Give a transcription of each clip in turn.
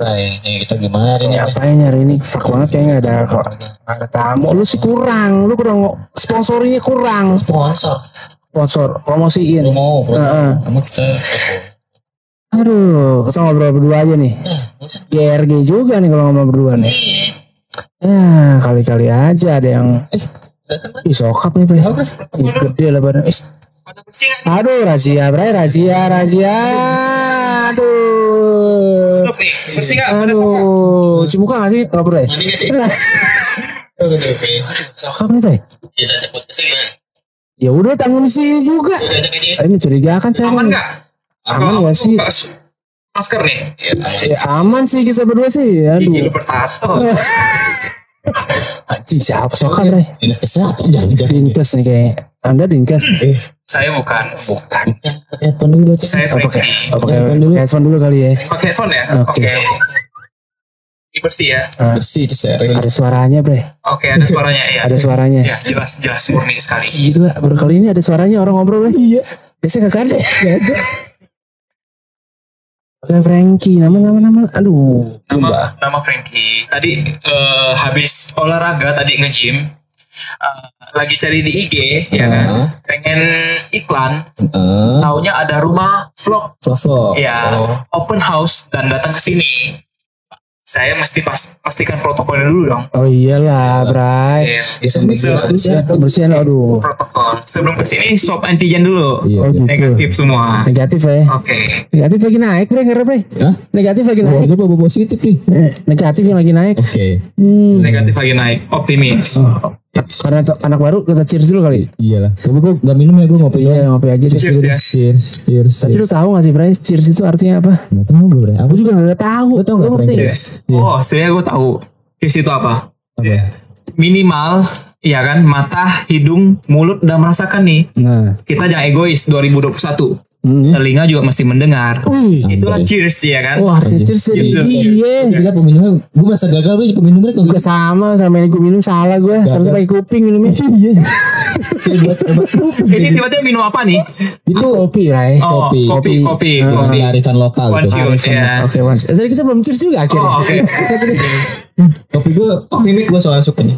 Bray, nih kita gimana hari ini? Bray? Ngapain hari ini? Fuck banget kayaknya nggak ada kok. Ada tamu. Lu sih kurang. Lu kurang sponsorinya kurang. Sponsor. Sponsor promosiin. Promo, promo. Heeh. Emang kita Aduh, kita ngobrol berdua aja nih. Eh. GRG juga nih kalau ngomong berdua nih. Iya. Ya, kali-kali aja ada yang Eh. Ih, sokap nih, Bre. Ih, gede lah badan. Eh, nggak? aduh, rahasia, Bre, rahasia, rahasia. Aduh. Nih, bersih nggak? Aduh, sih? Bre. Mandi nggak sih? Oh, gede, oke. Sokap nih, podcastnya gimana? Ya udah tanggung sini juga. Ya? Ini curigakan saya. Aman nggak? Aman nggak sih? Masker nih. Ya, aman. Ya sih kita berdua sih. Gigi lu Aduh. bertato. Anjing siapa sokap, Bre? Dinas kesehatan jangan-jangan. Dinkes nih kayak. Anda Dinkes? Eh, Saya bukan. Bukan. ya, pakai headphone dulu. Cek. Saya Oh, pakai oh, pakai Headphone dulu. headphone dulu kali ya. Pakai headphone ya? Oke. Oke. oke. Ini bersih ya? Bersih itu saya. Ada suaranya, Bre. Oke, ada suaranya ya. Ada suaranya. Ya, jelas jelas murni sekali. Gila, baru kali ini ada suaranya orang ngobrol Bre. Iya. Biasanya kagak ada. Gak ada. Oke Frankie, nama nama nama. Aduh. Nama lupa. nama Frankie. Tadi eh, habis olahraga tadi nge-gym. eh, lagi cari di IG ya kan. Pengen iklan, Heeh. taunya ada rumah vlog Vlog-vlog. ya Oh. open house dan datang ke sini. Saya mesti pas, pastikan protokolnya dulu dong. Oh iyalah, Bray. Iya. Ya, ya. Bersihan, aduh. protokol. Sebelum ke sini swab antigen dulu. Iya. Oh gitu. Negatif semua. Negatif ya. Oke. Negatif lagi naik, Bre, ngerep, Bre. Hah? Negatif lagi Oh, naik. coba bawa positif nih. Eh, negatif yang lagi naik. Oke. Hmm. Negatif lagi naik. Optimis. Oh, karena anak baru kita cheers dulu kali. Iyalah. Tapi gue gak minum ya gue ngopi Iya, ngopi aja deh. Cheers ya. Cheers, cheers. Tapi lu tahu gak sih, Bray? Cheers itu artinya apa? Gak tau gue bre. Apa Aku juga gak tahu. Lu tau gak? Frankie? Yes. Oh, saya gue tahu. Cheers itu apa? Apa? Minimal, ya kan, mata, hidung, mulut udah merasakan nih. Nah. Kita jangan egois 2021. Hmm. Telinga juga mesti mendengar. Wih. Itulah Anjay. cheers ya kan. Wah, artinya cheers dari Cheers. iya. Gila peminumnya. Gue merasa gagal gue peminumnya kok. Juga sama sama yang gue minum salah gue. Seharusnya pakai kuping minumnya. Iya. Ini tiba-tiba minum apa nih? Itu kopi, Ray. Oh, Kopi. kopi, kopi, Ah, kopi. Kopi arisan lokal One itu. shoot, ya. Oke, Mas. Jadi kita belum cheers juga akhirnya. Oh, oke. Kopi gue, kopi mik gue soalnya suka nih.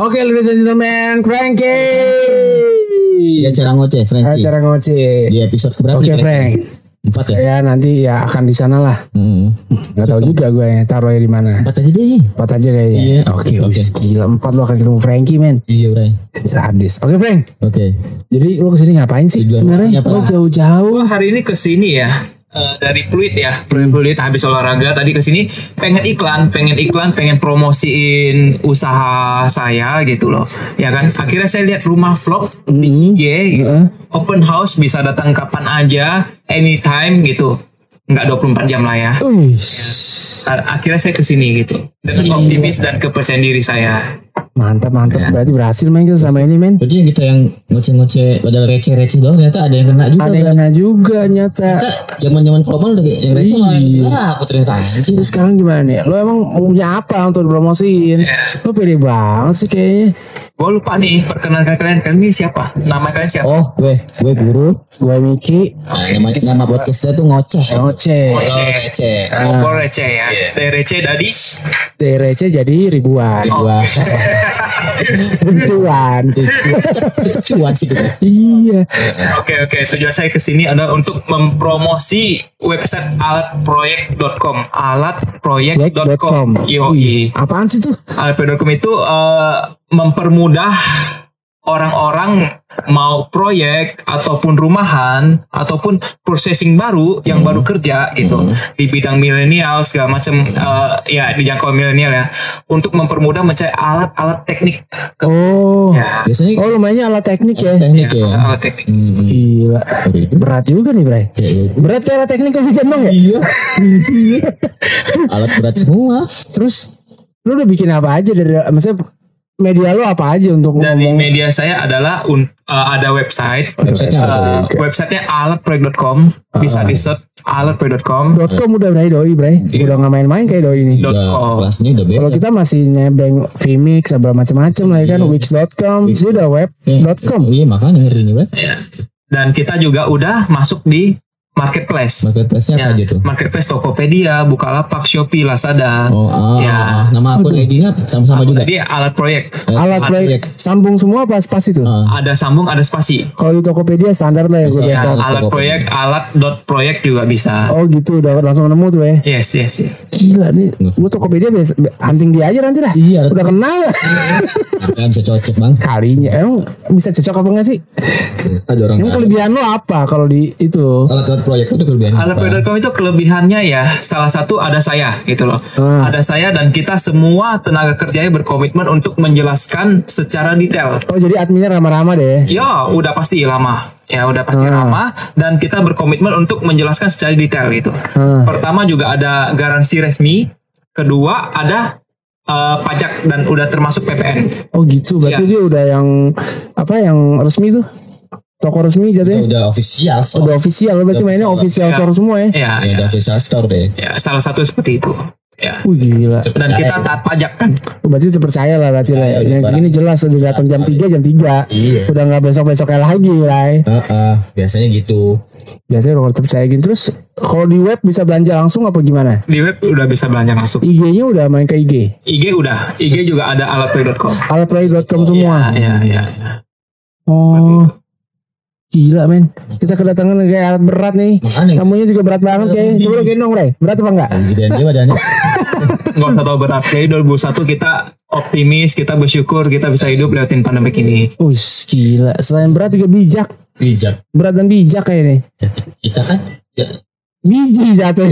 Oke, ladies and gentlemen, Frankie. Di acara ngoceh, Frankie. Acara ngoceh. Di episode keberapa? Oke, nih, Frank. Empat ya? Ya nanti ya akan di sana lah. Hmm. Gak tahu juga gue ya, taruhnya di mana. Empat aja deh. Empat aja kayaknya. Iya. Oke, Oke. gila empat lo akan ketemu Frankie men. Iya bre. Bisa hadis. Oke Frank. Oke. Jadi lo ke sini ngapain sih sebenarnya? Lo jauh-jauh. Hari ini ke sini ya. Eh, dari Pluit ya, Pluit, Pluit habis olahraga tadi ke sini pengen iklan, pengen iklan, pengen promosiin usaha saya gitu loh. Ya kan? Akhirnya saya lihat rumah vlog di IG gitu. Open house bisa datang kapan aja, anytime gitu. Enggak 24 jam lah ya. A- Akhirnya saya ke sini gitu. Dengan optimis dan kepercayaan diri saya. Mantap mantap. Ya. Berarti berhasil main kita sama ini men. Berarti yang kita yang ngoceh-ngoceh padahal receh-receh doang ternyata ada yang kena juga. Ada yang Bre. kena juga nyata. Kita zaman-zaman promo udah kayak yang receh malah Iya. Aku ternyata anjing. Terus sekarang gimana nih? Lo emang punya apa untuk dipromosiin? Lo pede banget sih kayaknya. Gue lupa nih, perkenalkan kalian, kalian ini siapa? Nama kalian siapa? Oh, gue, gue guru. Gue Miki, Nah, nama, nama podcastnya tuh ngoceh. ngoceh. Oh, receh. Ngobrol receh ya. Dari receh tadi DRC jadi ribuan. Ribuan. itu cuan sih iya. Oke oke tujuan saya ke sini adalah untuk mempromosi website alatproyek.com alatproyek.com Proyek.com. yoi Apaan sih tuh? alatproyek.com itu eh, mempermudah orang-orang mau proyek ataupun rumahan ataupun processing baru yang baru kerja gitu di bidang milenial segala macam eh, ya dijangkau milenial ya untuk mempermudah mencari alat-alat teknik ke Oh. ya, Biasanya Oh lumayan alat teknik ya. teknik ya. alat teknik Hmm. Gila. Berat juga nih Bray. Kayak- Berat kayak alat teknik kan gendong ya? Iya. Alat berat semua. Terus lu udah bikin apa aja dari maksudnya media lu apa aja untuk dari ngomong media saya adalah un- eh, ada website tuh? Uh, Oke. websitenya alatproyek.com bisa di search alatproyek.com dot com udah Bray doi Bray udah nggak main-main kayak doi nih Dot com. kelasnya udah beda. kalau kita masih nebeng Vmix segala macam-macam lah ya kan wix.com itu udah web dot com Iya makanya ngeri nih, Bre. Ya. dan kita juga udah masuk di marketplace. Marketplace-nya apa Ya, aja tuh? Marketplace Tokopedia, Bukalapak, Shopee, Lazada. Oh, ah, Ya. ah, ah. nama akun ID-nya sama-sama juga. Tadi alat proyek. Eh, Alat proyek sambung semua apa spasi tuh? Ah. Ada sambung, ada spasi. Kalau di Tokopedia standar lah ya gue Bisa. Ya, biasa. alat proyek, alat dot proyek juga bisa. Oh gitu udah langsung nemu tuh ya. Yes, yes, yes. Gila nih, gue Tokopedia biasa hunting dia aja nanti dah. Iya, Udah kenal lah. Kan bisa cocok bang. Kalinya emang bisa cocok apa enggak sih? Ada orang Emang kelebihan lo apa kalau di itu? alat-alat proyek itu kelebihannya itu kelebihannya ya salah satu ada saya gitu loh. Hmm. Ada saya dan kita semua tenaga kerjanya berkomitmen untuk menjelaskan secara detail. Oh jadi adminnya ramah-ramah deh. Ya, udah pasti lama. Ya, udah pasti Hmm. lama dan kita berkomitmen untuk menjelaskan secara detail gitu. Hmm. Pertama juga ada garansi resmi, kedua ada eh, pajak dan udah termasuk PPN. Oh gitu, berarti Iya. dia udah yang apa yang resmi tuh? Toko resmi jatuhnya? udah official Oh, store. udah official, berarti Udah mainnya official official. store semua ya? Ya, ya, ya, udah official store deh. ya, salah satu seperti itu. Ya. Wih gila. Dan kita taat pajak kan. Oh, berarti udah percaya lah berarti lah. Percaya, Yang barang. ini jelas udah datang jam 3 jam 3. Iya. Udah nggak besok-besok kayak lagi, Ray. Heeh, biasanya gitu. Biasanya udah percaya gitu. Terus kalau di web bisa belanja langsung apa gimana? Di web udah bisa belanja langsung. IG-nya udah main ke IG. IG udah, IG juga ada alatplay.com. Alatplay.com semua. Ya, ya, ya. Oh. Gila men. Kita kedatangan kayak alat berat nih. Makanya Tamunya juga berat banget kayak. Coba lu gendong, Ray. Berat apa enggak? gedean dia badannya. Nggak usah tahu berat. Kayak 2001 kita optimis, kita bersyukur kita bisa hidup lewatin pandemi ini. Wih, gila. Selain berat juga bijak. Bijak. Berat dan bijak kayak ini. Kita kan ya, Biji jatuh.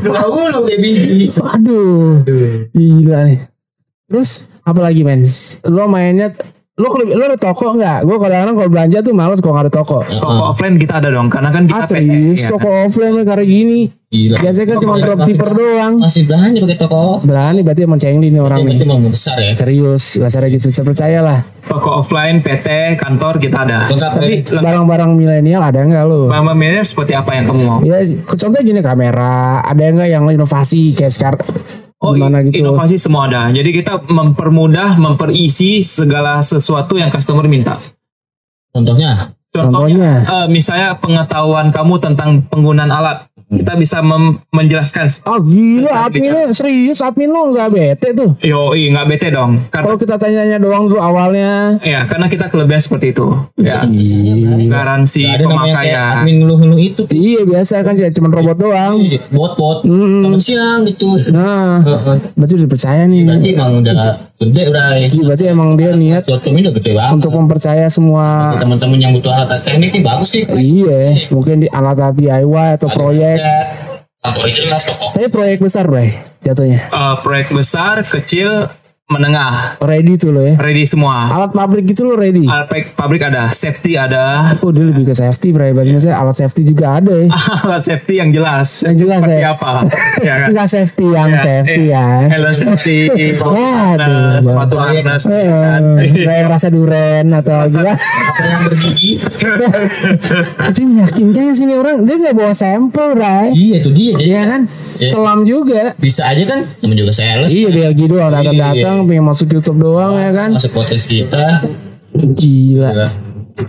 dua ulu kayak biji. Aduh. Gila nih. Terus apa lagi men? Lo mainnya lo lo ada toko nggak? Gue kadang-kadang kalau belanja tuh males kalau nggak ada toko. Toko offline kita ada dong, karena kan kita Ah serius ya toko kan? offline kayak gini. Gila. Biasanya kan cuma dropshipper doang. Masih berani pakai toko. Berani berarti emang cengli nih orang Ini emang besar ya. Serius, bahasa gitu saya percaya lah. Toko offline, PT, kantor kita ada. Lengkap Tapi ya. barang-barang milenial ada nggak lo? Bang Bang seperti apa yang kamu mau? Ya, contohnya gini kamera, ada nggak yang inovasi kayak sekarang? Oh, Gimana i- gitu? inovasi semua ada. Jadi kita mempermudah, memperisi segala sesuatu yang customer minta. Contohnya. Contohnya, eh, misalnya pengetahuan kamu tentang penggunaan alat, kita bisa mem- menjelaskan. Oh gila, adminnya serius, admin lo nggak bete tuh. Yo, nggak bete dong. Karena Kalau kita tanya-tanya doang dulu awalnya. ya, karena kita kelebihan seperti itu. Ya, Iya. garansi Gak ada namanya kayak pemakaian. admin ngeluh-ngeluh itu. Iya biasa kan cuma robot doang. Bot-bot. Selamat siang gitu. Nah, berarti udah percaya nih. Berarti emang udah gede udah. Iya, Berarti emang dia niat ini udah gede banget. untuk mempercaya semua. teman-teman yang butuh alat teknik nih bagus nih. Iya, mungkin di alat DIY atau proyek. Kantornya jelas toko. Tapi proyek besar, Bray, jatuhnya. Eh, proyek besar, kecil, menengah, Ready tuh lo ya. ready semua. Alat pabrik gitu lo ready. Alat pabrik- ada, safety ada, Oh dia lebih ke safety. Berarti maksudnya alat safety juga ada ya. alat safety yang jelas. Yang jelas Seperti ya. apa? ya kan? Enggak safety yang Ya, safety ya. Helm safety, Waduh. nah, sepatu harness, Eh, ya kan? Kayak yang rasa duren atau gimana. Apa yang bergigi? Tapi meyakinkan sih orang. Dia nggak bawa sampel, Bray. iya tuh dia. Iya kan? Selam juga. bisa aja kan temen juga sales. Iya dia lagi doang Iya. Datang-datang pengen masuk YouTube doang ya kan. Masuk podcast kita. Gila. Gila.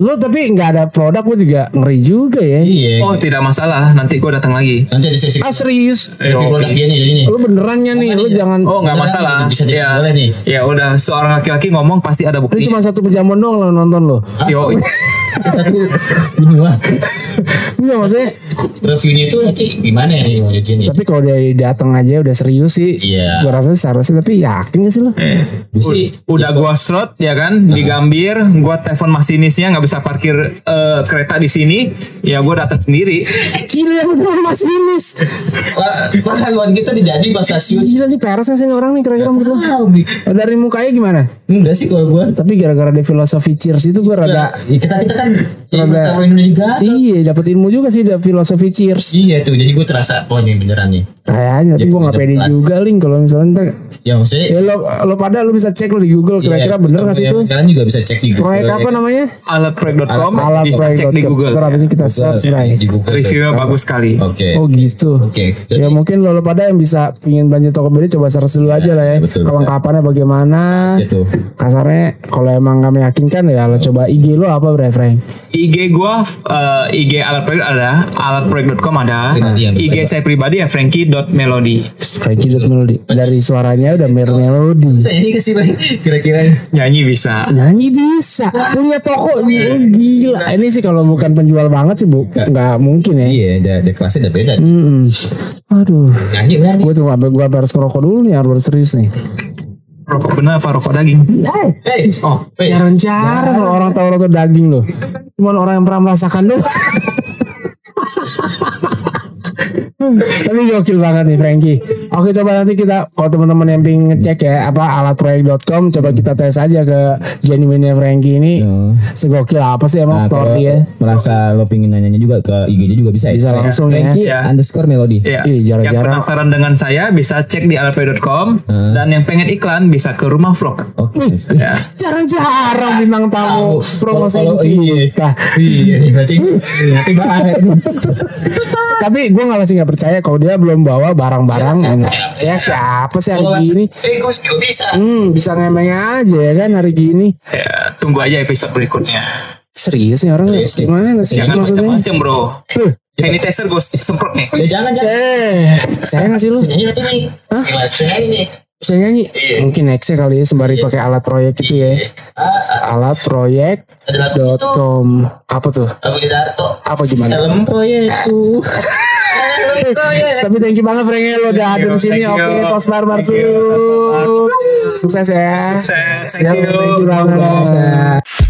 Lo tapi nggak ada produk gue juga ngeri juga ya. Iya. Oh tidak masalah, nanti gue datang lagi. Nanti ada sesi Ah serius? review produk dia nih nih. Lo benerannya nih, lo jangan. Oh nggak masalah. bisa jadi ya, boleh nih. Ya udah seorang laki-laki ngomong pasti ada Ini bukti. cuma satu pejamuan doang lo nonton lo. Yo, Kita tuh benua. Enggak maksudnya. Reviewnya itu nanti gimana ya nih? Tapi kalau dia datang aja udah serius sih. Iya. Gue rasa seharusnya tapi yakin gak sih lo? Gue sih udah gua slot ya kan di Gambir, gua telepon masinisnya nggak bisa parkir eh, kereta di sini, ya gua datang sendiri. Gila yang bener masinis. Wah, haluan kita dijadi pas stasiun. Gila nih peres gak sih orang nih kira-kira menurut lo? Dari mukanya gimana? Enggak sih kalau gue. Tapi gara-gara dia filosofi cheers itu gue rada kita kita kan Rada- Indonesia. Iya dapat ilmu juga sih dari filosofi cheers Iya tuh, jadi gue terasa oh ini beneran nih. Kayaknya tapi gue gak pede juga Link Kalau misalnya ntar Ya maksudnya. Ya lo, lo pada lo bisa cek lo di Google Kira-kira iya, bener gak sih itu Kalian juga bisa cek di Google. Proyek ya apa kan? namanya Alatproyek.com Alat bisa proyek cek di Google. Ntar abis ini kita search Bray Di Google. Reviewnya bagus sekali. Oke. Oh gitu Oke. Ya mungkin lo, lo pada yang bisa Pingin belanja Tokopedia Coba search dulu aja lah ya betul, Kelengkapannya bagaimana Gitu. Kasarnya Kalau emang gak meyakinkan ya Lo coba IG lo apa Bray Frank IG gua eh, IG alat proyek ada, alatproyek.com ada. Iya, betul. IG saya pribadi ya frankie.melody. Frankie Dot Melody. Dari suaranya udah mer melodi. Saya ini kasih Bang. kira-kira. Nyanyi bisa. Nyanyi bisa, punya toko. Oh, gila. Ini sih kalau bukan penjual banget sih, Bu. Nggak mungkin ya. Iya, ada ada kelasnya udah beda. Hmm. Aduh. Nyanyi berani. Gue tuh gue harus ngerokok dulu nih, harus serius nih. Rokok bener apa rokok daging? Eh, Hey, Oh, jarang-jarang kalau orang tahu rokok daging loh. Cuman orang yang pernah merasakan doang. Tapi gokil banget nih Frankie. Oke coba nanti kita kalau teman-teman yang pengen ngecek ya apa alatproyek.com coba kita tes aja ke genuine Frankie ini Oh. segokil apa sih emang Nah, story ya. merasa lo pingin nanya juga ke IG-nya juga bisa. Bisa ya. langsung ya. Frankie Ya. underscore melody. Iya. Ih, Yang jarang-jarang. penasaran dengan saya bisa cek di alatproyek.com dan yang pengen iklan bisa ke rumah vlog. Oke. Ya. Jarang-jarang bintang tamu promosi Kalau- kalau- iya. kita. Iya nih berarti nanti. Tapi gue nggak masih nggak percaya kalau dia belum bawa barang-barang. Ya, siapa sih hari gini? Eh, gue juga bisa. Hmm, bisa ngemeng aja ya kan hari gini. ya, tunggu aja episode berikutnya. Serius nih orang Serius gimana sih Jangan macam-macam, Bro. Huh. Ini tester gue semprot nih. Ya jangan jangan. Eh, saya ngasih lu Nyanyi tapi nih. Bisa nyanyi nih. bisa nyanyi? Iya. Mungkin nextnya kali ya sembari pakai alat proyek itu ya. Ah, ah, Alat proyek dot com apa tuh? Lagu di Darto. Apa gimana? Dalam proyekku. Tapi thank you banget Frank ya, lo udah hadir di sini. Thank you. Oke, Thank Marsu. you. Sukses ya. Sukses. Thank you banget.